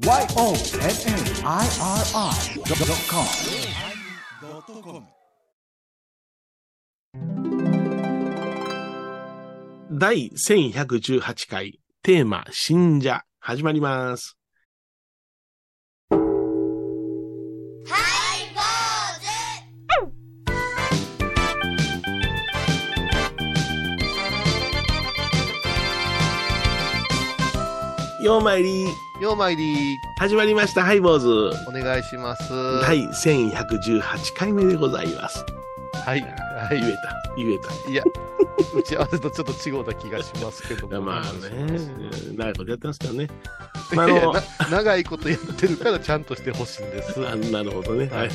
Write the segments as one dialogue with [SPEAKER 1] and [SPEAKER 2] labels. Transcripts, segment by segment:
[SPEAKER 1] YONNIRI.com
[SPEAKER 2] 第1118回テーマ信者始まります。ようまいり
[SPEAKER 3] ようまいり
[SPEAKER 2] 始まりましたハイボーズ
[SPEAKER 3] お願いします。
[SPEAKER 2] 第1118回目でございます。
[SPEAKER 3] はい。は
[SPEAKER 2] 言え
[SPEAKER 3] い。
[SPEAKER 2] た、言えた。
[SPEAKER 3] いや、打ち合わせとちょっと違うた気がしますけども。
[SPEAKER 2] まあね長いことやってますからね。まあ、
[SPEAKER 3] 長いことやってるからちゃんとしてほしいんです。
[SPEAKER 2] あなるほどね。は
[SPEAKER 3] はいい。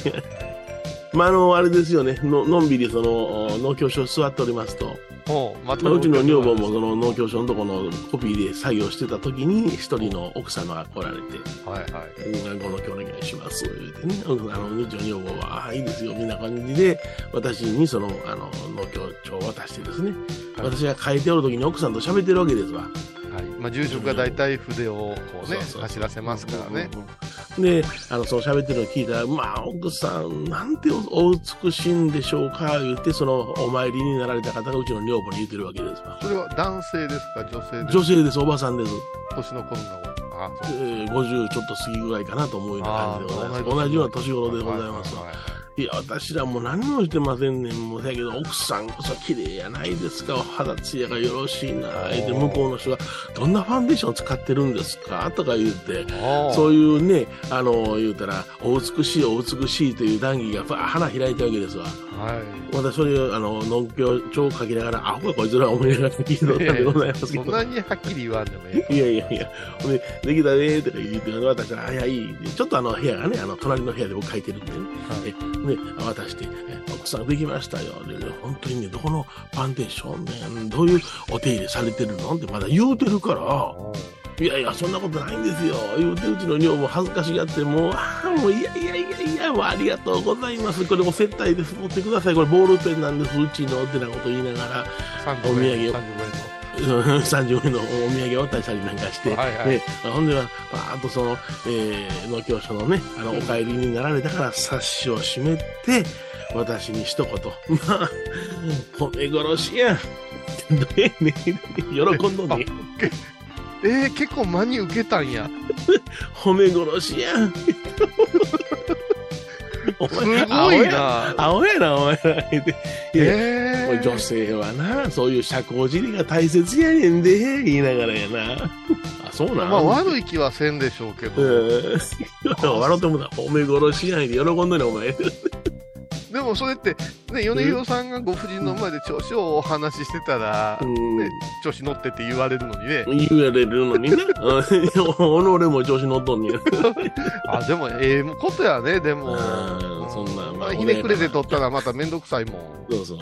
[SPEAKER 2] まあ、あの、あれですよね。ののんびりその、農協所座っておりますと、
[SPEAKER 3] もう、ま
[SPEAKER 2] まあ、うちの女房もその農協所のとこのコピーで作業してた時に、一人の奥様が来られて、
[SPEAKER 3] はいはい。
[SPEAKER 2] うん、この今日お願いします、言うてね。うんあの、うちの女房は、ああ、いいですよ、みんな感じで、私にその、あの、農協帳を渡してですね、
[SPEAKER 3] はい
[SPEAKER 2] 私が書いておる時に奥さんと喋ってるわけですわ。
[SPEAKER 3] はい。まあ、住職が大体筆をこうね走らせますからね。
[SPEAKER 2] で、あの、そう喋ってるのを聞いたら、まあ、奥さん、なんておお美しいんでしょうか、言って、その、お参りになられた方がうちの女房に言ってるわけですわ。
[SPEAKER 3] それは男性ですか女性ですか？
[SPEAKER 2] 女性です、おばさんです。
[SPEAKER 3] 年の頃の。あ、
[SPEAKER 2] え
[SPEAKER 3] そう。
[SPEAKER 2] ー50ちょっと過ぎぐらいかなと思うような感じでございます。同じような年頃でございますわ。
[SPEAKER 3] はいはいはい
[SPEAKER 2] いや、私らもう何もしてませんねん。もう、だけど、奥さんこそ綺麗やないですか。お肌ツヤがよろしいな。で、向こうの人が、どんなファンデーション使ってるんですか？とか言って、そういうね、あの、言うたら、お美しい、お美しいという談義が、花開いたわけですわ。
[SPEAKER 3] はい。
[SPEAKER 2] またそれを、あの、農協帳を書きながら、アホがこいつら思いながら聞いてたんでございますけど。
[SPEAKER 3] そんなにはっきり言わんでもええ
[SPEAKER 2] いやいやいや、ほんで、できたねとか言って、私は、あ、いや、いい。でちょっとあの、部屋がね、あの、隣の部屋で僕書いてるんでね。
[SPEAKER 3] はい
[SPEAKER 2] えね、渡して、え奥さんできましたよ。で、ね、本当にね、どこのファンデーションね、どういうお手入れされてるの？ってまだ言うてるから、いやいや、そんなことないんですよ。言うて、うちの女房恥ずかしがって、もう、ああ、もう、いやいやいやいや、もうありがとうございます。これお接待です。持ってください。これボールペンなんです。うちのってなこと言いながら、
[SPEAKER 3] 35
[SPEAKER 2] お土産
[SPEAKER 3] 円
[SPEAKER 2] を
[SPEAKER 3] 35
[SPEAKER 2] 30円のお土産を渡したりなんかして、
[SPEAKER 3] はいはい
[SPEAKER 2] ね、ほんでは、パーッとその、えー、農協所のね、あの、お帰りになられたから、冊子を閉めて、私に一言、まあ、褒め殺しやん。どうやねん喜んどんねん。
[SPEAKER 3] えー、結構真に受けたんや。
[SPEAKER 2] 褒め殺しやん。お
[SPEAKER 3] すごいな。
[SPEAKER 2] 青やな、お前ら。
[SPEAKER 3] えー、
[SPEAKER 2] 女性はな、そういう社交辞令が大切やねんで、言いながらやな。あ、そうなん？
[SPEAKER 3] まあ悪い気はせんでしょうけど、
[SPEAKER 2] うん。笑ってもだ、褒め殺しやんで喜んどんねん、お前。
[SPEAKER 3] でもそれって、ね、米広さんがご婦人の前で調子をお話ししてたら、
[SPEAKER 2] うん
[SPEAKER 3] ね、調子乗ってって言われるのにね、
[SPEAKER 2] 言われるのにな。うん己も調子乗っとんねん。
[SPEAKER 3] あ、でもええことやね、でも。
[SPEAKER 2] うんそんなまあ
[SPEAKER 3] まあ、ひねくれて取ったらまためんどくさいもん。
[SPEAKER 2] そうそう。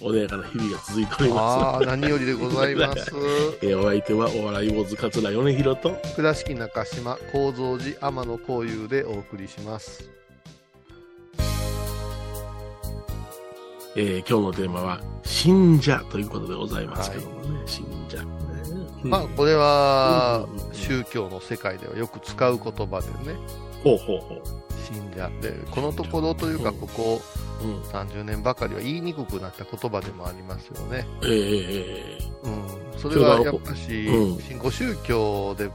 [SPEAKER 2] 穏やかな日々が続いておりま
[SPEAKER 3] ああ、何よりでございます。
[SPEAKER 2] す。えーお相手はお笑い坊主桂米広と、
[SPEAKER 3] 倉敷中島、構造寺、天野幸雄でお送りします。
[SPEAKER 2] えー今日のテーマは、信者ということでございますけどもね、信者。うん。
[SPEAKER 3] まあ、これは宗教の世界ではよく使う言葉でね、
[SPEAKER 2] ほうほうほう。
[SPEAKER 3] 信者。で、このところというか、
[SPEAKER 2] うん
[SPEAKER 3] ここ
[SPEAKER 2] うん。
[SPEAKER 3] 30年ばかりは言いにくくなった言葉でもありますよね。
[SPEAKER 2] えええ
[SPEAKER 3] うん。それはやっぱし、
[SPEAKER 2] うん。
[SPEAKER 3] 新興宗教で、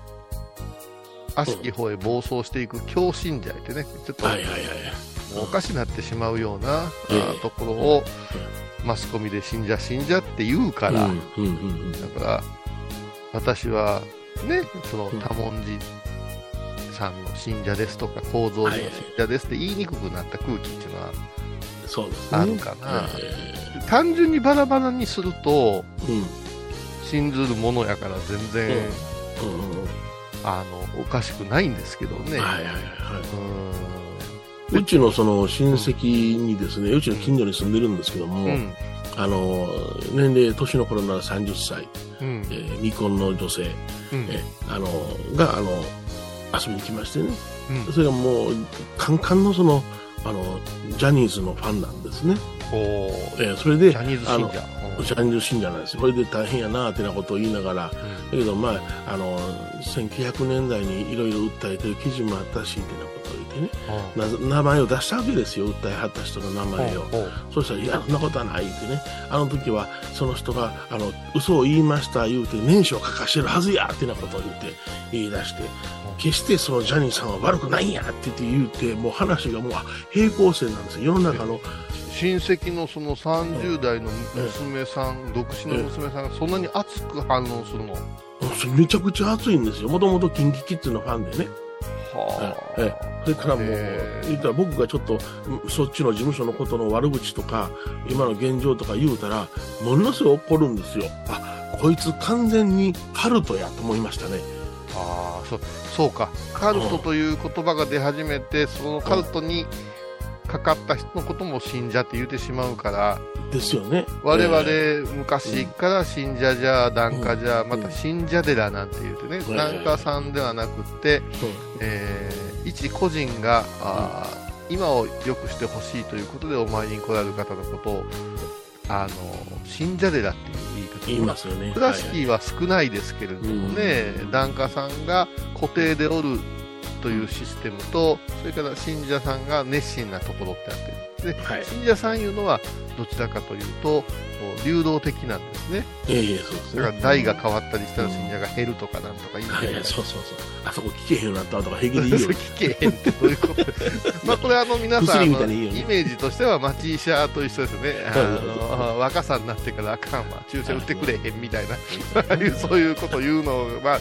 [SPEAKER 3] 悪しき方へ暴走していく強信者ってね、ちょっと
[SPEAKER 2] はいはいはい
[SPEAKER 3] おかしなってしまうような、
[SPEAKER 2] ええ
[SPEAKER 3] あところを、マスコミで信者信者って言うから、
[SPEAKER 2] うんうんうん
[SPEAKER 3] だから、私は、ね、その
[SPEAKER 2] うん
[SPEAKER 3] 多文字さんの信者ですとか、構造寺の信者ですって言いにくくなった空気っていうのは。あるかな
[SPEAKER 2] え
[SPEAKER 3] 単純にバラバラにすると。信ずるものやから全然、
[SPEAKER 2] うんうん
[SPEAKER 3] あの、おかしくないんですけどね。
[SPEAKER 2] はいはいはいは
[SPEAKER 3] う
[SPEAKER 2] い。うちのその親戚にですね、うちの近所に住んでるんですけども。あの、年齢、年の頃なら30歳、
[SPEAKER 3] うん
[SPEAKER 2] え。ー未婚の女性、
[SPEAKER 3] うん。
[SPEAKER 2] えーあの、が、あの、遊びに来ましてね、
[SPEAKER 3] うん
[SPEAKER 2] それがもう、カンカンのその、あの、ジャニーズのファンなんですね。
[SPEAKER 3] お
[SPEAKER 2] えーそれで、
[SPEAKER 3] ジャニーズ信者。
[SPEAKER 2] ジャニーズ信者なんですよ。これで大変やなってなことを言いながら、だけど、まあ、あの、1900年代にいろいろ訴えてる記事もあったし、ってなことを言ってね、な名前を出したわけですよ、訴えはった人の名前を。そうしたら、いや、そんなことはないってね、あの時はその人が、あの、嘘を言いました言うて、年書を書かしてるはずやってなことを言って、言い出して、決してそのジャニーさんは悪くないんやって言って言うて、もう話がもうあ平行線なんですよ。世の中の、
[SPEAKER 3] 親戚のその30代の娘さん、独身の娘さんがそんなに熱く反応するの？は
[SPEAKER 2] めちゃくちゃ熱いんですよ。もともとキンキキッズのファンでね。
[SPEAKER 3] あ。
[SPEAKER 2] ええそれからもう言ったら僕がちょっとうんそっちの事務所のことの悪口とか今の現状とか言うたらものすごい怒るんですよあこいつ完全にカルトやと思いましたね
[SPEAKER 3] ああ、そう、そうか。カルトという言葉が出始めて、そのカルトにかかった人のことも信者って言ってしまうから、
[SPEAKER 2] ですよね。
[SPEAKER 3] 我々
[SPEAKER 2] え
[SPEAKER 3] 昔から信者じゃ、檀家じゃ、
[SPEAKER 2] ん。
[SPEAKER 3] また信者寺なんて言うてね、
[SPEAKER 2] うん。
[SPEAKER 3] 檀家さんではなくって、
[SPEAKER 2] え
[SPEAKER 3] えー一個人が、あー今を良くしてほしいということでお参りに来られる方のことを、あの、信者寺っていう言い方
[SPEAKER 2] 言いますよね。
[SPEAKER 3] 倉敷は少ないですけれどもね、檀家さんが固定でおるというシステムと、それから信者さんが熱心なところってあって、で
[SPEAKER 2] はい。
[SPEAKER 3] 信者さんいうのはどちらかというと、流動的なんですね。
[SPEAKER 2] ええそうですね。
[SPEAKER 3] だから代が変わったりしたら信者が減るとかなんとか言う
[SPEAKER 2] はい
[SPEAKER 3] て
[SPEAKER 2] はいそうそうそう。あそこ聞けへんようになったとか平気で言うよ
[SPEAKER 3] 聞けへんってどういうこと？まあこれあの皆さん
[SPEAKER 2] ね
[SPEAKER 3] イメージとしては町医者と一緒ですよね。あの若さになってからあかんわ。注射打ってくれへんみたいな。そういうこと言うのは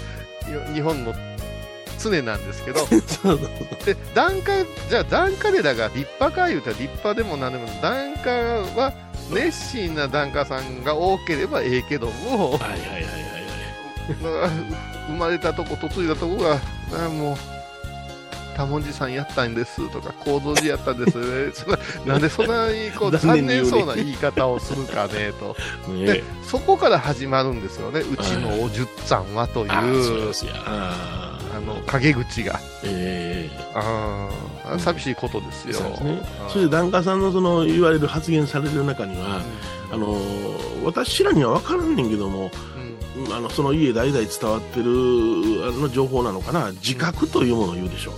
[SPEAKER 3] 日本の常なんですけど。で檀家じゃあ檀家寺が立派か言うたら立派でも何でも檀家は熱心な檀家さんが多ければええけども。
[SPEAKER 2] はいはいはいはいはい。
[SPEAKER 3] 生まれたとこ嫁いだとこがあもう多文字さんやったんですとか構造寺やったんです。ね そんななんでそんなにこう 残
[SPEAKER 2] 残念
[SPEAKER 3] そうな言い方をするかねと。
[SPEAKER 2] ね
[SPEAKER 3] でそこから始まるんですよね。うちのおじゅっさんはという
[SPEAKER 2] あ
[SPEAKER 3] の陰口が。
[SPEAKER 2] ええ
[SPEAKER 3] あー寂しいことですよ。
[SPEAKER 2] そうですね。そして檀家さんのその言われる発言される中には、あの私らには分からんねんけども
[SPEAKER 3] うん。
[SPEAKER 2] あのその家代々伝わってるあの情報なのかな？自覚というものを言うでしょう。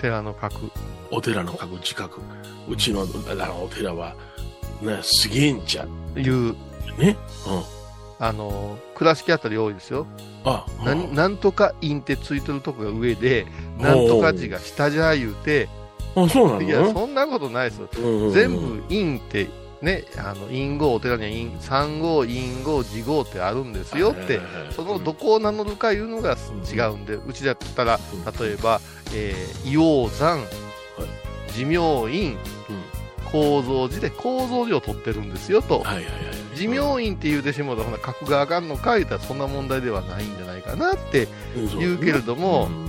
[SPEAKER 3] 寺の格
[SPEAKER 2] お寺の各自覚。うちのあのお寺は、ね、すげえんちゃ
[SPEAKER 3] いう。
[SPEAKER 2] ね？うん
[SPEAKER 3] あの倉敷あたり多いですよ。
[SPEAKER 2] あ
[SPEAKER 3] なん。なんとか院ってついてるとこが上でなんとか字が下じゃ言うて
[SPEAKER 2] あそうなの？
[SPEAKER 3] いやそんなことないですよ。
[SPEAKER 2] うんうん
[SPEAKER 3] 全部院ってねあの院号お寺には院三号院号次号ってあるんですよってそのどこを名乗るかいうのが違うんでうちだったら例えば、えー、硫黄山、持明院構造寺で構造寺を取ってるんですよと。
[SPEAKER 2] はいはいはい。
[SPEAKER 3] 持明院って言うてしもうたらほな格が上がんのか言うたらそんな問題ではないんじゃないかなって言うけれども
[SPEAKER 2] うん。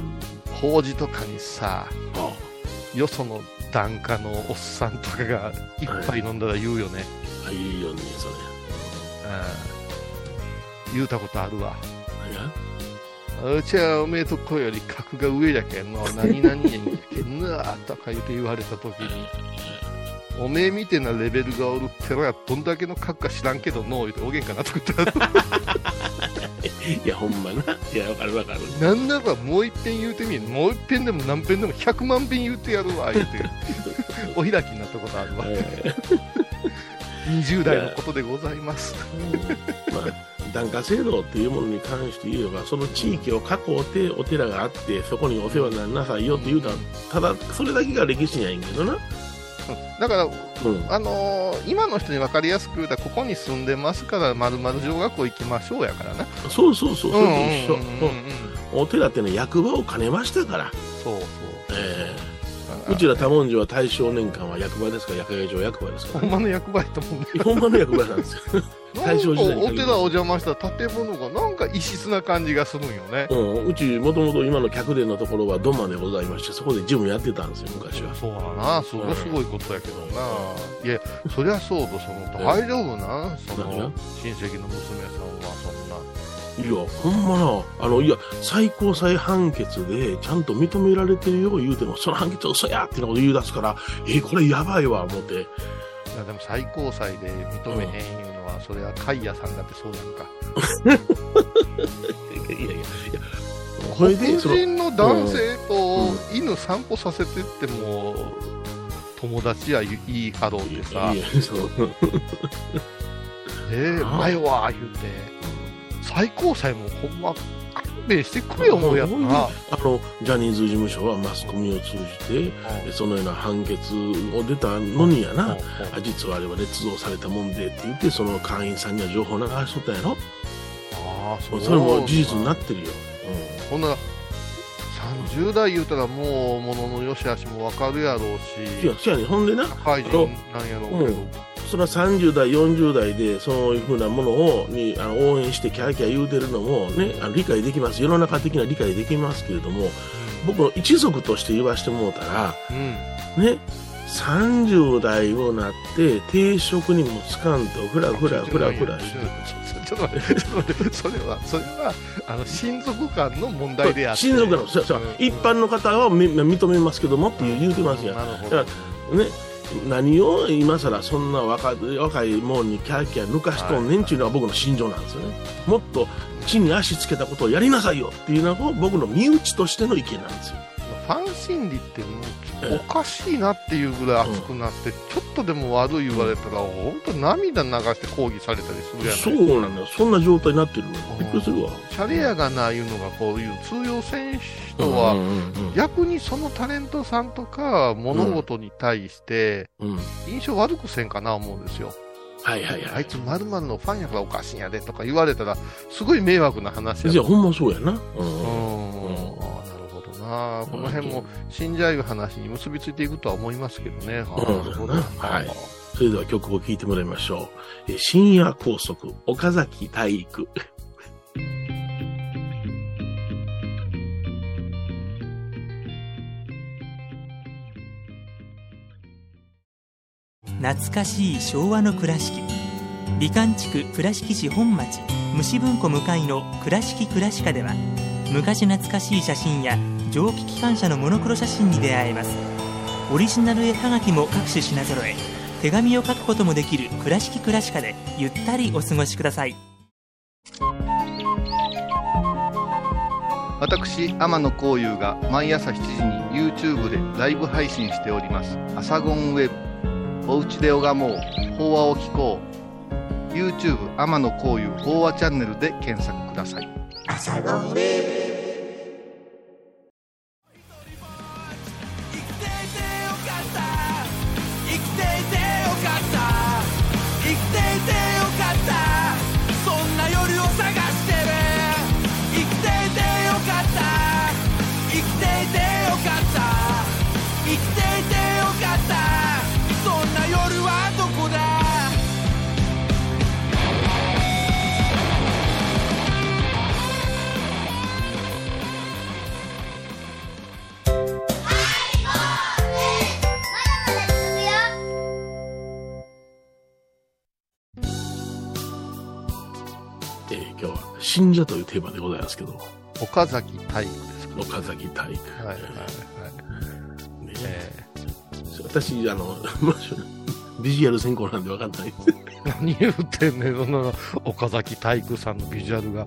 [SPEAKER 3] 法事とかにさ
[SPEAKER 2] あ。
[SPEAKER 3] よその檀家のおっさんとかが一杯飲んだら言うよね、
[SPEAKER 2] あい。いよねそれ。
[SPEAKER 3] うん。言うたことあるわ。うちは？おめえとこより格が上じゃけんの。何々やんやけんなとか言って言われた時におめえみてえなレベルがおる寺がどんだけの格か知らんけどの言うておげんかなとか言った。ら
[SPEAKER 2] いやほんまな。いやわかるわかる。
[SPEAKER 3] なんならもう一遍言うてみもう一遍でも何遍でも100万遍言うてやるわ言うて。お開きになったことあるわ。
[SPEAKER 2] え
[SPEAKER 3] 20代のことでございます。
[SPEAKER 2] ーま。あ檀家制度っていうものに関して言えばその地域を囲ってお寺があってそこにお世話になりなさいよって言うたらただそれだけが歴史やんけどな
[SPEAKER 3] だから
[SPEAKER 2] うん。
[SPEAKER 3] あのー今の人に分かりやすく言うたらここに住んでますからまるまる小学校行きましょうやからな。
[SPEAKER 2] そうそうそうそれと一緒。
[SPEAKER 3] うん。
[SPEAKER 2] お寺ってね役場を兼ねましたから。
[SPEAKER 3] そう
[SPEAKER 2] え
[SPEAKER 3] そう
[SPEAKER 2] ーうちら多文字は大正年間は役場ですから役場役場ですから。
[SPEAKER 3] ほんまの役場やと思うね
[SPEAKER 2] ほんまの役場なんですよ大正時代
[SPEAKER 3] お寺お邪魔した建物がなんか異質な感じがするんよね。
[SPEAKER 2] うん、うちもともと今の客殿のところは土間でございましてそこでジムやってたんですよ昔は。
[SPEAKER 3] そうだなそれはすごいことやけどな、いやそりゃそうとその大丈夫なその親戚の娘さんはそんな。い
[SPEAKER 2] やほんまなあのいや最高裁判決でちゃんと認められてるよ言うてもその判決は嘘やってなこと言い出すからえこれやばいわ思って。
[SPEAKER 3] いやでも最高裁で認めへんいうのは、それは貝谷さんだってそうやんか。
[SPEAKER 2] いやいやいや、これで、
[SPEAKER 3] 黒人の男性と犬散歩させてっても、友達や言い張ろうってさ
[SPEAKER 2] い、やそう
[SPEAKER 3] えー、前は言うて、最高裁もほんま勘弁してくれよ、思うやつな。
[SPEAKER 2] あの、ジャニーズ事務所はマスコミを通じて、えそのような判決を出たのにやな、あ実はあれは捏造されたもんでって言って、その会員さんには情報流しとったんやろ。
[SPEAKER 3] ああ、
[SPEAKER 2] それも事実になってるよ。
[SPEAKER 3] ほんなら、30代言うたらもう、ものの良し悪しもわかるやろう
[SPEAKER 2] うん。い
[SPEAKER 3] し、
[SPEAKER 2] や、そうやね。ほんでな、
[SPEAKER 3] 社会人なんやろうけど、
[SPEAKER 2] うんそれは30代、40代でそういうふうなものをにあの応援してキャーキャー言うてるのも、ね、あの理解できます。世の中的な理解できますけれども、僕の一族として言わしてもうたら、
[SPEAKER 3] うん。
[SPEAKER 2] ね、30代をなって定職にもつかんとふらふらふらふらして。
[SPEAKER 3] ちょっと待って、それは、それは、あの、親族間の問題であって。
[SPEAKER 2] 親族なの、そう
[SPEAKER 3] ん
[SPEAKER 2] 一般の方はみ認めますけどもって言うてますやん。
[SPEAKER 3] なるほど
[SPEAKER 2] だか。ね、何を今更そんな若い若いもんにキャーキャー抜かしとんねんっていうのは僕の心情なんですよね。もっと地に足つけたことをやりなさいよっていうのが僕の身内としての意見なんですよ。
[SPEAKER 3] ファン心理っておかしいなっていうぐらい熱くなって、ちょっとでも悪い言われたら、本当涙流して抗議されたりするやない
[SPEAKER 2] そうなんだよ。そんな状態になってるの。びっくりするわ。
[SPEAKER 3] シャレやがないうのがこういう通用せん人は、
[SPEAKER 2] うんうん
[SPEAKER 3] 逆にそのタレントさんとか物事に対して
[SPEAKER 2] うんうん。
[SPEAKER 3] 印象悪くせんかな思うんですよ。
[SPEAKER 2] はいはいはい。
[SPEAKER 3] あいつ〇〇のファンやからおかしいんやでとか言われたら、すごい迷惑な話や
[SPEAKER 2] じゃあほんまそうやな。うん
[SPEAKER 3] うーん、あーなるほどな。この辺も信者いう話に結びついていくとは思いますけどね。
[SPEAKER 2] うん
[SPEAKER 3] なるほど
[SPEAKER 2] はいそれでは曲を聴いてもらいましょう。えー深夜高速、岡崎体育。
[SPEAKER 1] 懐かしい昭和の倉敷美観地区倉敷市本町虫文庫向かいの「倉敷倉歯科」では昔懐かしい写真や蒸気機関車のモノクロ写真に出会えますオリジナル絵はがきも各種品揃え手紙を書くこともできる「倉敷倉歯科」でゆったりお過ごしください
[SPEAKER 3] 私、天野幸雄が毎朝7時に YouTube でライブ配信しております。アサゴンウェブ。おうちで拝もう。法話を聞こう。YouTube 天野幸雄法話チャンネルで検索ください。
[SPEAKER 4] 生き生き
[SPEAKER 2] 信者というテーマでございますけど、
[SPEAKER 3] 岡崎体育ですか
[SPEAKER 2] 岡崎体育。
[SPEAKER 3] はいはいはい。
[SPEAKER 2] ね
[SPEAKER 3] え
[SPEAKER 2] 私、あの、ビジュアル専攻なんで分かんないです。
[SPEAKER 3] ー 何言ってんねん、そんなの岡崎体育さんのビジュアルが。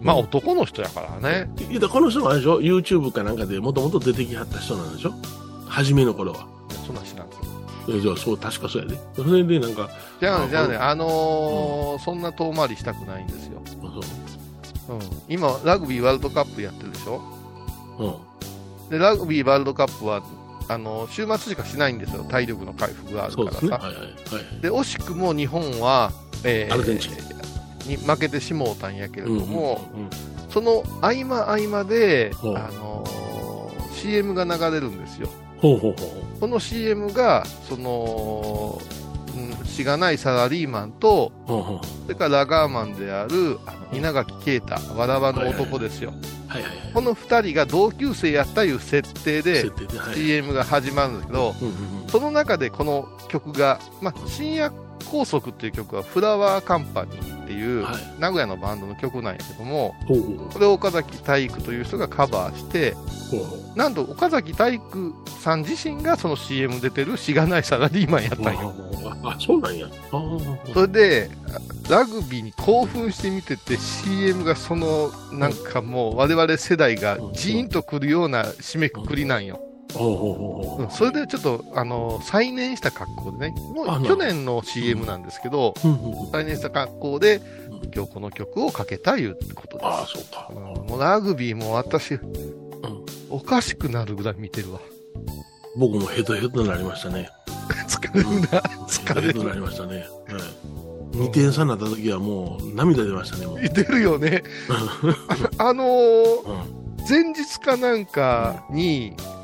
[SPEAKER 3] まあ男の人やからね。
[SPEAKER 2] いやこの人もあれでしょ ?YouTube かなんかでもともと出てきはった人なんでしょ？初めの頃は。
[SPEAKER 3] そんなん知らんけど。
[SPEAKER 2] えじゃあ、そう、確かそうやで。それでなんか、
[SPEAKER 3] じゃあね、
[SPEAKER 2] あ
[SPEAKER 3] じゃあね、あのーそんな遠回りしたくないんですよ。
[SPEAKER 2] そう
[SPEAKER 3] うん。今、ラグビーワールドカップやってるでしょ？
[SPEAKER 2] うん。
[SPEAKER 3] で、ラグビーワールドカップは、あの、週末しかしないんですよ。体力の回復があるからさ。
[SPEAKER 2] ですね。はいはい。はい。
[SPEAKER 3] で、惜しくも日本は、えー
[SPEAKER 2] アルゼンチン
[SPEAKER 3] に負けてしもうたんやけれども、
[SPEAKER 2] うんうんうん
[SPEAKER 3] その合間合間で、あのー CM が流れるんですよ。
[SPEAKER 2] ほうほうほ
[SPEAKER 3] この CM が、その、うん、しがないサラリーマンと。それからラガーマンである、あの稲垣啓太、わらわの男ですよ。
[SPEAKER 2] はいはいはい。
[SPEAKER 3] この二人が同級生やったいう設定で。CM が始まるんですけど、その中でこの曲が、まあ、深夜高速っていう曲はフラワーカンパニーっていう
[SPEAKER 2] はい
[SPEAKER 3] 名古屋のバンドの曲なんやけども、
[SPEAKER 2] ほうほう
[SPEAKER 3] これを岡崎体育という人がカバーして、なんと岡崎体育さん自身がその CM 出てるしがないサラリーマンやったんよ。
[SPEAKER 2] あ、あそうなんや。
[SPEAKER 3] それで、ラグビーに興奮して見てて CM がそのなんかもう我々世代がジーンとくるような締めくくりなんよ。それでちょっと、あの、再燃した格好でね、もう去年の CM なんですけど、再燃した格好で
[SPEAKER 2] うん、
[SPEAKER 3] 今日この曲をかけたいうことです。
[SPEAKER 2] ああ、そうか。
[SPEAKER 3] うんもうラグビーも私、
[SPEAKER 2] ん
[SPEAKER 3] おかしくなるぐらい見てるわ。
[SPEAKER 2] 僕もヘトヘトになりましたね。
[SPEAKER 3] 疲れるな。疲れ
[SPEAKER 2] ヘトヘトにな
[SPEAKER 3] る。
[SPEAKER 2] りましたね。はい。2点差になった時はもう涙出ましたね、もう。
[SPEAKER 3] 出るよね。あのー
[SPEAKER 2] うん
[SPEAKER 3] 前日かなんかに、
[SPEAKER 2] うん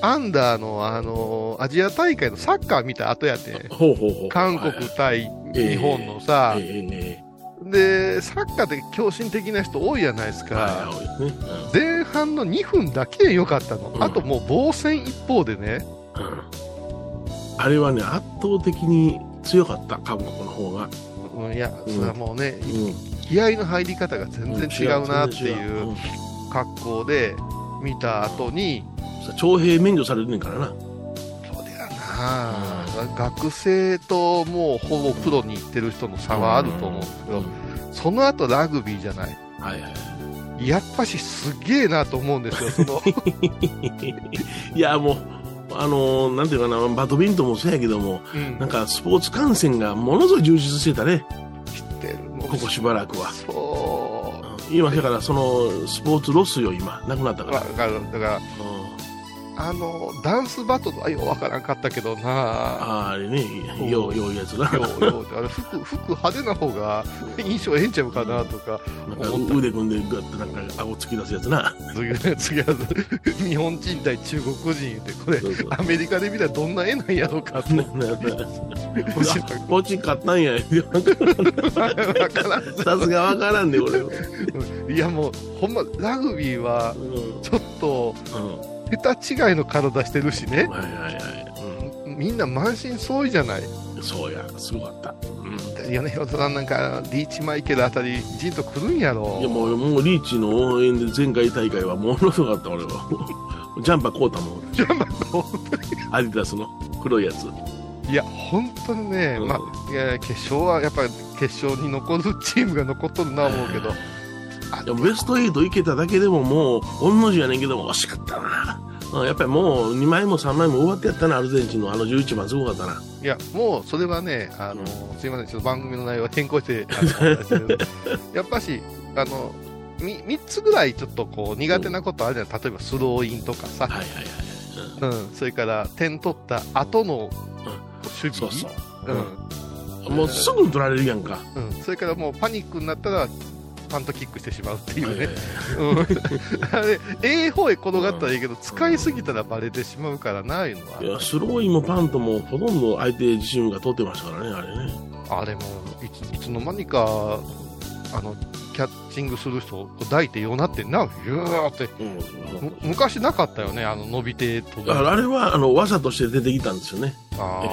[SPEAKER 3] アンダーの、あのーアジア大会のサッカー見た後やって、
[SPEAKER 2] ほうほうほう。
[SPEAKER 3] 韓国対日本のさ、
[SPEAKER 2] ええええ。
[SPEAKER 3] で、サッカーって狂信的な人多いじゃないですか。
[SPEAKER 2] はい、多いですね。
[SPEAKER 3] 前半の2分だけでよかったの。
[SPEAKER 2] うん。
[SPEAKER 3] あともう防戦一方でね、
[SPEAKER 2] うん。うんあれはね、圧倒的に強かった、韓国の方が。
[SPEAKER 3] うんいや、
[SPEAKER 2] うん。
[SPEAKER 3] それはもうね、
[SPEAKER 2] うん。
[SPEAKER 3] 気合の入り方が全然違うなっていう。
[SPEAKER 2] うん。
[SPEAKER 3] 格好で見た後に、
[SPEAKER 2] 徴兵免除されるねんからな。
[SPEAKER 3] そうだよな、学生ともうほぼプロに行ってる人の差はあると思うんですけど、
[SPEAKER 2] うん
[SPEAKER 3] その後ラグビーじゃない。
[SPEAKER 2] はいはい。
[SPEAKER 3] やっぱしすげえなと思うんですよ、その、
[SPEAKER 2] いや、もう、あのーなんていうかな、バドミントンもそうやけども、
[SPEAKER 3] うん
[SPEAKER 2] なんかスポーツ観戦がものすごい充実してたね、
[SPEAKER 3] 知ってるもう
[SPEAKER 2] ここしばらくは。
[SPEAKER 3] そう。
[SPEAKER 2] 今、だからそのスポーツロスよ、今、なくなったから。
[SPEAKER 3] わかる。だから、あの、ダンスバトルはようわからんかったけどな。
[SPEAKER 2] ああれね、よう、ようやつな。
[SPEAKER 3] ようよう。あれ服、服派手な方が印象ええんちゃうかなとか、
[SPEAKER 2] なんか腕組んでガッてなんか顎突き出すやつな。
[SPEAKER 3] 次、次は日本人対中国人言って、これアメリカで見たらどんな絵なんやろうか
[SPEAKER 2] こっち買ったんや。
[SPEAKER 3] わからん。
[SPEAKER 2] さすがわからんね、俺は。
[SPEAKER 3] いやもう、ほんま、ラグビーは
[SPEAKER 2] う、ん。
[SPEAKER 3] ちょっと、
[SPEAKER 2] うん
[SPEAKER 3] 桁違いの体してるしね、
[SPEAKER 2] はいはいはい。
[SPEAKER 3] みんな満身創痍じゃない。
[SPEAKER 2] うんそうや、すごかった。うん
[SPEAKER 3] 米広さんなんか、リーチマイケルあたり、じんと来るんやろ
[SPEAKER 2] いや。もう、もうリーチの応援で前回大会はものすごかった、俺は。ジャンパー買うたもん。
[SPEAKER 3] じゃあまあこ
[SPEAKER 2] アディダスの黒いやつ。
[SPEAKER 3] ういや、本当にね、
[SPEAKER 2] うん
[SPEAKER 3] まあ、決勝はやっぱり決勝に残るチームが残っとるな思うけど、
[SPEAKER 2] でもベスト8行けただけでももう、御の字やねんけども、惜しかったな。うんやっぱりもう2枚も3枚も終わってやったな、アルゼンチンのあの11番すごかったな。
[SPEAKER 3] いや、もうそれはね、あの、すいません、ちょっと番組の内容は変更して、やっぱし、あの、み3つぐらいちょっとこう苦手なことあるじゃない例えばスローインとかさ、
[SPEAKER 2] はいはいはい。
[SPEAKER 3] うん、それから点取った後の守備、
[SPEAKER 2] そうそう。
[SPEAKER 3] うん
[SPEAKER 2] うんもうすぐ取られるやんか。
[SPEAKER 3] うん、それからもうパニックになったら、パントキックしてしまうっていうね、あれ、ええ方へ転がったらいいけど、使いすぎたらバレてしまうからな、いうのは。
[SPEAKER 2] いや、スローインもパントもほとんど相手自身が取ってましたからね、あれね。
[SPEAKER 3] あれもいつ、いつの間にか、あの、キャッチングする人、抱いてようなってんな、ビューって。
[SPEAKER 2] うん
[SPEAKER 3] む昔なかったよね、あの、伸びてと
[SPEAKER 2] だからあれは、あの、技として出てきたんですよね。
[SPEAKER 3] ああ、いや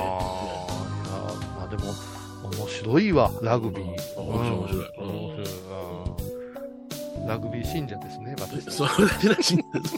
[SPEAKER 3] まあでも、面白いわ、ラグビー。
[SPEAKER 2] 面白い面白い
[SPEAKER 3] うん面白いうんラグビー信者ですね、私。
[SPEAKER 2] そうらしいんです。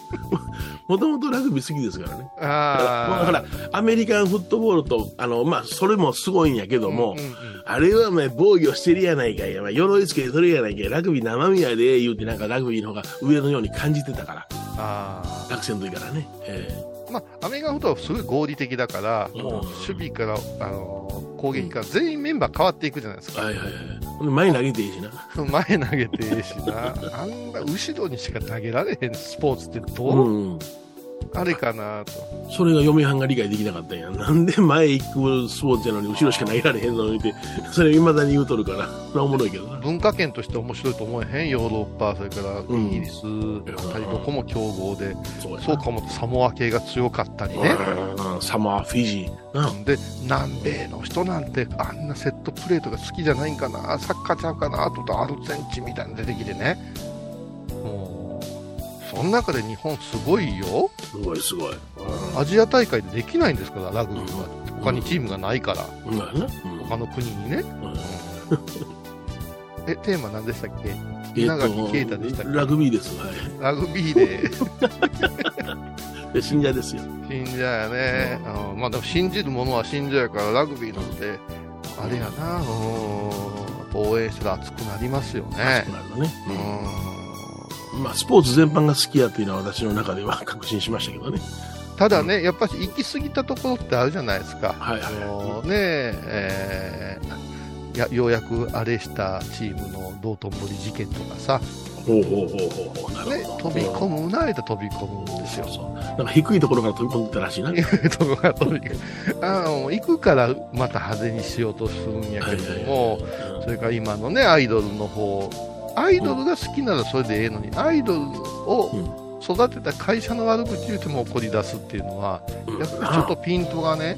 [SPEAKER 2] もともとラグビー好きですからね。
[SPEAKER 3] ああ。
[SPEAKER 2] ほら、アメリカンフットボールと、あの、まあ、それもすごいんやけども、
[SPEAKER 3] うんうんうん
[SPEAKER 2] あれはね、防御してるやないかい。まあ、鎧つけてるやないかい。ラグビー生身やで、言うてなんかラグビーの方が上のように感じてたから。
[SPEAKER 3] あ
[SPEAKER 2] 学生の時からね。え
[SPEAKER 3] あ。まあ、アメリカンフットはすごい合理的だから、
[SPEAKER 2] うん
[SPEAKER 3] もう守備から、あの攻撃から全員メンバー変わっていくじゃないですか。
[SPEAKER 2] えはいはいはい。前投げていいしな。
[SPEAKER 3] 前投げてええしな。あんな後ろにしか投げられへんスポーツってどう、
[SPEAKER 2] うん。
[SPEAKER 3] あれかなと。
[SPEAKER 2] それが嫁はんが理解できなかったんや。なんで前行くスポーツやのに後ろしか投げられへんのにって、それ未だに言うとるから。それはおもろいけどな。
[SPEAKER 3] 文化圏として面白いと思えへんヨーロッパ、それから
[SPEAKER 2] うん
[SPEAKER 3] イギリス、あたりどこも強豪で、
[SPEAKER 2] そうやな
[SPEAKER 3] そうかもサモア系が強かったりね。
[SPEAKER 2] うんサマー、フィジー。な
[SPEAKER 3] で、南米の人なんてあんなセットプレーとか好きじゃないんかな、サッカーちゃうかなと思ったらアルゼンチンみたいなの出てきてね。もう、その中で日本すごいよ。
[SPEAKER 2] すごいすごい。
[SPEAKER 3] アジア大会でできないんですから、ラグビーは。他にチームがないから、
[SPEAKER 2] うん。
[SPEAKER 3] 他の国にね。
[SPEAKER 2] うん
[SPEAKER 3] え、テーマ何でしたっけ？
[SPEAKER 2] え
[SPEAKER 3] 稲垣啓太でしたっけ？
[SPEAKER 2] ラグビーです。はい。
[SPEAKER 3] ラグビーで
[SPEAKER 2] で信者ですよ。
[SPEAKER 3] 信者やね。うんまあでも信じる者は信者やからラグビーなんて、あれやな、うん応援したら熱くなりますよね。
[SPEAKER 2] なるほどね。
[SPEAKER 3] うん
[SPEAKER 2] まあ、スポーツ全般が好きやっていうのは私の中では確信しましたけどね。
[SPEAKER 3] ただね、やっぱり行き過ぎたところってあるじゃないですか。
[SPEAKER 2] はいはい
[SPEAKER 3] あのねえーやようやくあれしたチームの道頓堀事件とかさ、
[SPEAKER 2] ほうほうほうほう
[SPEAKER 3] ね
[SPEAKER 2] るほど。、
[SPEAKER 3] 飛び込むなれた飛び込むんですよ。
[SPEAKER 2] そう。なんか低いところから飛び込んでたらしいな。
[SPEAKER 3] 飛び込むあの行くからまた派手にしようとするんやけれども、それから今のね、アイドルの方、アイドルが好きならそれでええのに、アイドルを育てた会社の悪口言うても怒り出すっていうのは、
[SPEAKER 2] うん
[SPEAKER 3] やっぱりちょっとピントがね、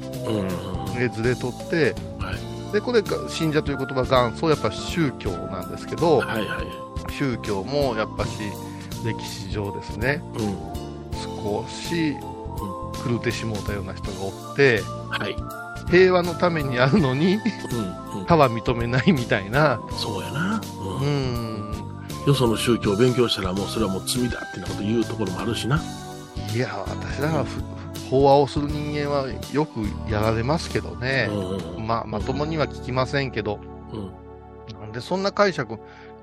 [SPEAKER 3] ねずれとって、
[SPEAKER 2] はい
[SPEAKER 3] でこれが信者という言葉元祖やっぱ宗教なんですけど
[SPEAKER 2] はいはい。
[SPEAKER 3] 宗教もやっぱし歴史上ですね
[SPEAKER 2] うん。
[SPEAKER 3] 少し狂ってしもうたような人がおって
[SPEAKER 2] はい。
[SPEAKER 3] 平和のためにあるのに
[SPEAKER 2] うん。うん。
[SPEAKER 3] 他は認めないみたいな
[SPEAKER 2] そうやな。
[SPEAKER 3] う
[SPEAKER 2] うん。
[SPEAKER 3] ん
[SPEAKER 2] よその宗教を勉強したらもうそれはもう罪だってなこと言うところもあるしな。
[SPEAKER 3] いや私だからふ法話をする人間はよくやられますけどね
[SPEAKER 2] う、んうんうん。
[SPEAKER 3] まあ、まともには聞きませんけど
[SPEAKER 2] うん。
[SPEAKER 3] なんでそんな解釈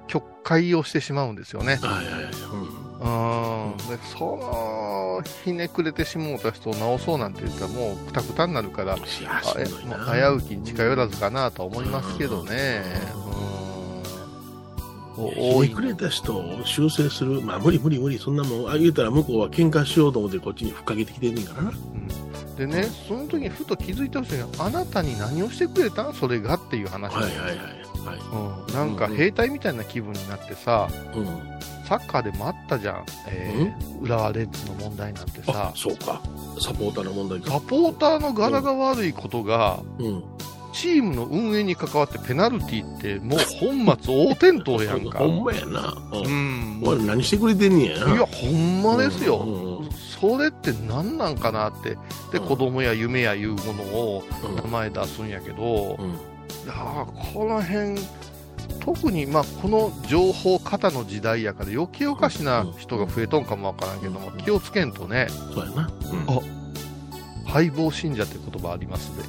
[SPEAKER 3] 曲解をしてしまうんですよね
[SPEAKER 2] はいはいはい。
[SPEAKER 3] うんでそのひねくれてしもうた人を直そうなんて言ったらもうくたくたになるから危うきに近寄らずかなとは思いますけどね。うん。お多い
[SPEAKER 2] くれた人を修正する。まあ無理無理無理。そんなもん、あ言うたら向こうは喧嘩しようと思ってこっちにふっかけてきてんねんからな。
[SPEAKER 3] でね、その時にふと気づいてほしいのはあなたに何をしてくれたん？それがっていう話、
[SPEAKER 2] はいはいはい。はい。
[SPEAKER 3] うん、なんか兵隊みたいな気分になってさ、
[SPEAKER 2] うん。
[SPEAKER 3] サッカーでもあったじゃん、えー浦和レッズの問題なんて
[SPEAKER 2] あ
[SPEAKER 3] さ、
[SPEAKER 2] そうか。サポーターの問題か。
[SPEAKER 3] サポーターの柄が悪いことが、
[SPEAKER 2] うん。
[SPEAKER 3] チームの運営に関わってペナルティーって、もう本末大転倒やんか。
[SPEAKER 2] ほんまやな。う。
[SPEAKER 3] うんん。
[SPEAKER 2] お前何してくれてんねやな。
[SPEAKER 3] いや、ほんまですよ。
[SPEAKER 2] うんうん
[SPEAKER 3] それって何なんかなって。で、
[SPEAKER 2] うん
[SPEAKER 3] 子供や夢やいうものを
[SPEAKER 2] うん
[SPEAKER 3] 名前出すんやけど、
[SPEAKER 2] うん
[SPEAKER 3] いやーこの辺、特に、まあ、この情報過多の時代やから余計おかしな人が増えとんかもわからんけども、
[SPEAKER 2] うん
[SPEAKER 3] 気をつけんとね、
[SPEAKER 2] そうやな。
[SPEAKER 3] あ敗亡信者って言葉ありますね。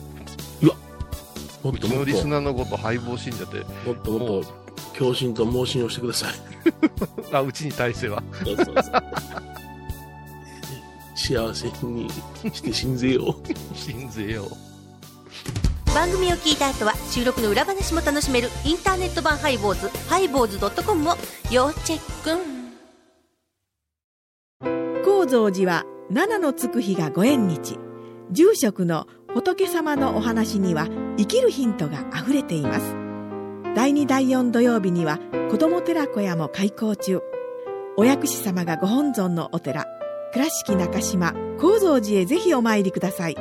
[SPEAKER 2] もっ
[SPEAKER 3] うちのリス
[SPEAKER 2] ともっと、
[SPEAKER 3] ナーのこと敗亡信者って、
[SPEAKER 2] もっともっと、共振と盲信をしてください。
[SPEAKER 3] あ、うちに対しては。
[SPEAKER 2] そうそうそう。幸せにして信ぜよう。
[SPEAKER 3] 信ぜよ
[SPEAKER 5] 番組を聞いた後は収録の裏話も楽しめるインターネット版ハイボーズハイボーズドットコムを要チェック。
[SPEAKER 6] 高蔵寺は七のつく日がご縁日。住職の仏様のお話には生きるヒントがあふれています。第2第4土曜日には子ども寺小屋も開校中。お薬師様がご本尊のお寺倉敷中島・高蔵寺へぜひお参りください。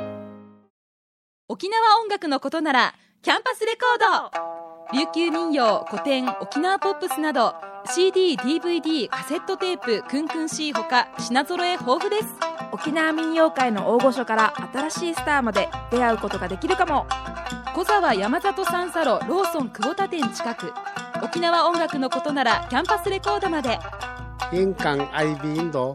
[SPEAKER 7] 沖縄音楽のことならキャンパスレコード。琉球民謡古典沖縄ポップスなど CD、DVD、カセットテープクンクン C ほか品揃え豊富です。
[SPEAKER 8] 沖縄民謡界の大御所から新しいスターまで出会うことができるかも。
[SPEAKER 7] 小沢山里三佐路ローソン久保田店近く。沖縄音楽のことならキャンパスレコードまで。
[SPEAKER 9] 印港 IB 印度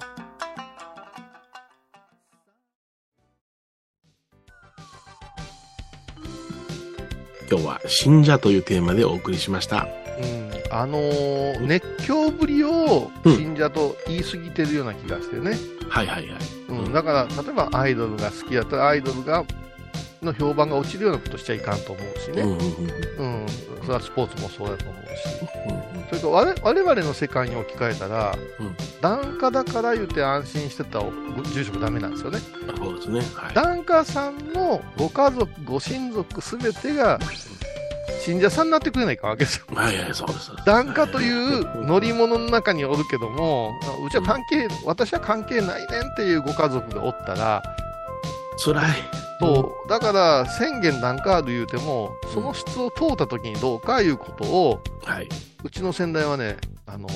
[SPEAKER 2] 今日は信者というテーマでお送りしました。
[SPEAKER 3] うん、あのー熱狂ぶりを信者と言い過ぎてるような気がしてね。
[SPEAKER 2] はいはいはい。
[SPEAKER 3] うん、だから、例えばアイドルが好きだったら、アイドルが、の評判が落ちるようなことしちゃいかんと思うしね。
[SPEAKER 2] うんうんうん
[SPEAKER 3] うん。それはスポーツもそうだと思うし。
[SPEAKER 2] うん
[SPEAKER 3] それから我我々の世界に置き換えたら、
[SPEAKER 2] うん
[SPEAKER 3] 檀家だから言って安心してたご住職ダメなんですよね。
[SPEAKER 2] うんそうですね。はい。
[SPEAKER 3] 檀家さんのご家族、ご親族すべてが信者さんになってくれないかんわけですよ。
[SPEAKER 2] はいはい、そうです。
[SPEAKER 3] 檀家という乗り物の中におるけども、うちは関係、私は関係ないねんっていうご家族がおったら、
[SPEAKER 2] 辛い。
[SPEAKER 3] そう、だから宣言なんかある言うても、その質を通った時にどうかいうことを、
[SPEAKER 2] はい。
[SPEAKER 3] うちの先代はね、ああの、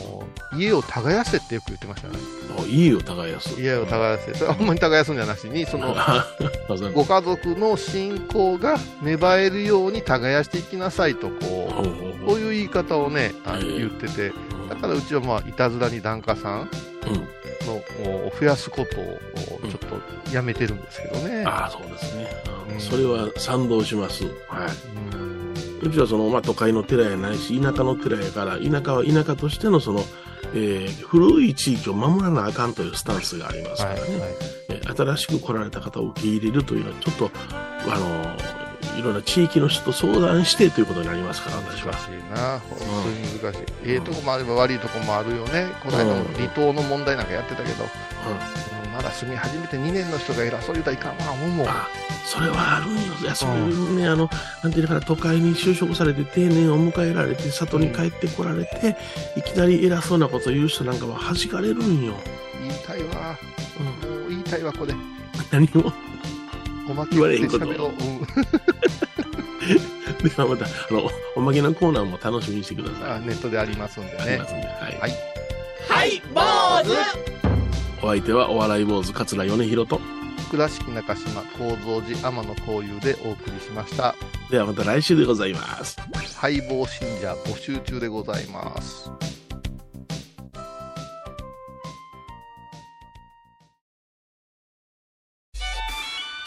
[SPEAKER 3] 家を耕せってよく言ってましたね。
[SPEAKER 2] あ家を耕す。
[SPEAKER 3] 家を耕せ。それはほんまに耕すんじゃなしに、その、ご家族の信仰が芽生えるように耕していきなさいと、こう、こういう言い方をね、あの言ってて、だからうちはまあ、いたずらに檀家さんの、増やすことをちょっとやめてるんですけどね。
[SPEAKER 2] ああ、そうですね。それは賛同します。はい。うちはその、まあ、都会の寺やないし、田舎の寺やから、田舎は田舎としてのその、えー、古い地域を守らなあかんというスタンスがありますからね。はいはい、え新しく来られた方を受け入れるというのは、ちょっと、あの、いろんな地域の人と相談してということになりますから、私は。
[SPEAKER 3] 難しいな、本当に難しい。うん、ええとこもあれば悪いとこもあるよね。この間の離島の問題なんかやってたけど、うん、まだ住み始めて2年の人が偉そう言うたらいかんわ、思うもん。
[SPEAKER 2] それはあるんよ。いや、そういうね、あの、なんていうかな、都会に就職されて定年を迎えられて、里に帰ってこられて、いきなり偉そうなこと言う人なんかは弾かれるんよ。
[SPEAKER 3] 言いたいわ。うん、もう言いたいわ、これ。
[SPEAKER 2] 何を？
[SPEAKER 3] おまけで喋ろう。うん、
[SPEAKER 2] ではまた、あの、おまけのコーナーも楽しみにしてください。
[SPEAKER 3] あネットでありますんでね。あ
[SPEAKER 2] りますんで、はい。
[SPEAKER 3] はい。
[SPEAKER 4] はい、坊主
[SPEAKER 2] お相手はお笑い坊主桂米広と、
[SPEAKER 3] 倉敷中島幸三寺天野幸雄でお送りしました。
[SPEAKER 2] ではまた来週でございます。
[SPEAKER 3] 配棒信者募集中でございます。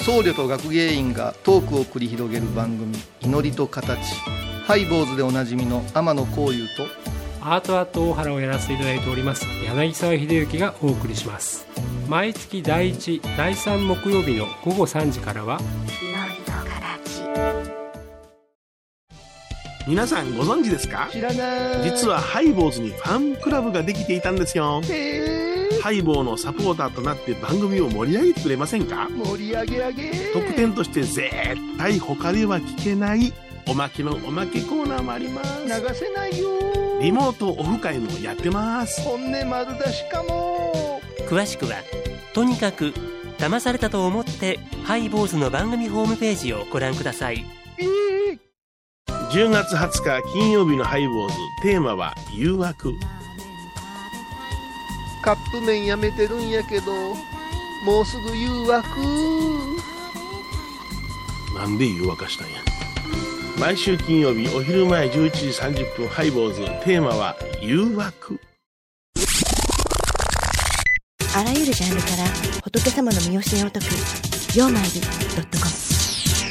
[SPEAKER 3] 僧侶と学芸員がトークを繰り広げる番組「祈りと形」ハイボーズでおなじみの天野幸雄と
[SPEAKER 10] アートアート大原をやらせていただいております。柳沢秀幸がお送りします。毎月第1第3木曜日の午後3時からは
[SPEAKER 2] 皆さんご存知ですか？
[SPEAKER 3] 知らない。
[SPEAKER 2] 実はハイボーズにファンクラブができていたんですよ。ハイボーのサポーターとなって番組を盛り上げてくれませんか？
[SPEAKER 3] 盛り上げ上げ。
[SPEAKER 2] 特典として絶対他では聞けないおまけのおまけコーナーもあります。
[SPEAKER 3] 流せないよ
[SPEAKER 2] リモートオフ会もやってます。
[SPEAKER 3] 本音丸出しかも。
[SPEAKER 1] 詳しくはとにかく騙されたと思ってハイボーズの番組ホームページをご覧ください、
[SPEAKER 2] えー、10月20日金曜日のハイボーズテーマは誘惑。
[SPEAKER 3] カップ麺やめてるんやけどもうすぐ誘惑。
[SPEAKER 2] なんで誘惑したんや毎週金曜日お昼前11時30分ハイボーズ。テーマは誘惑。
[SPEAKER 5] あらゆるジャンルから仏様の身教えを解く「曜マイル .com」「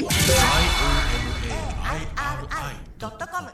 [SPEAKER 5] IOMAIRI.com」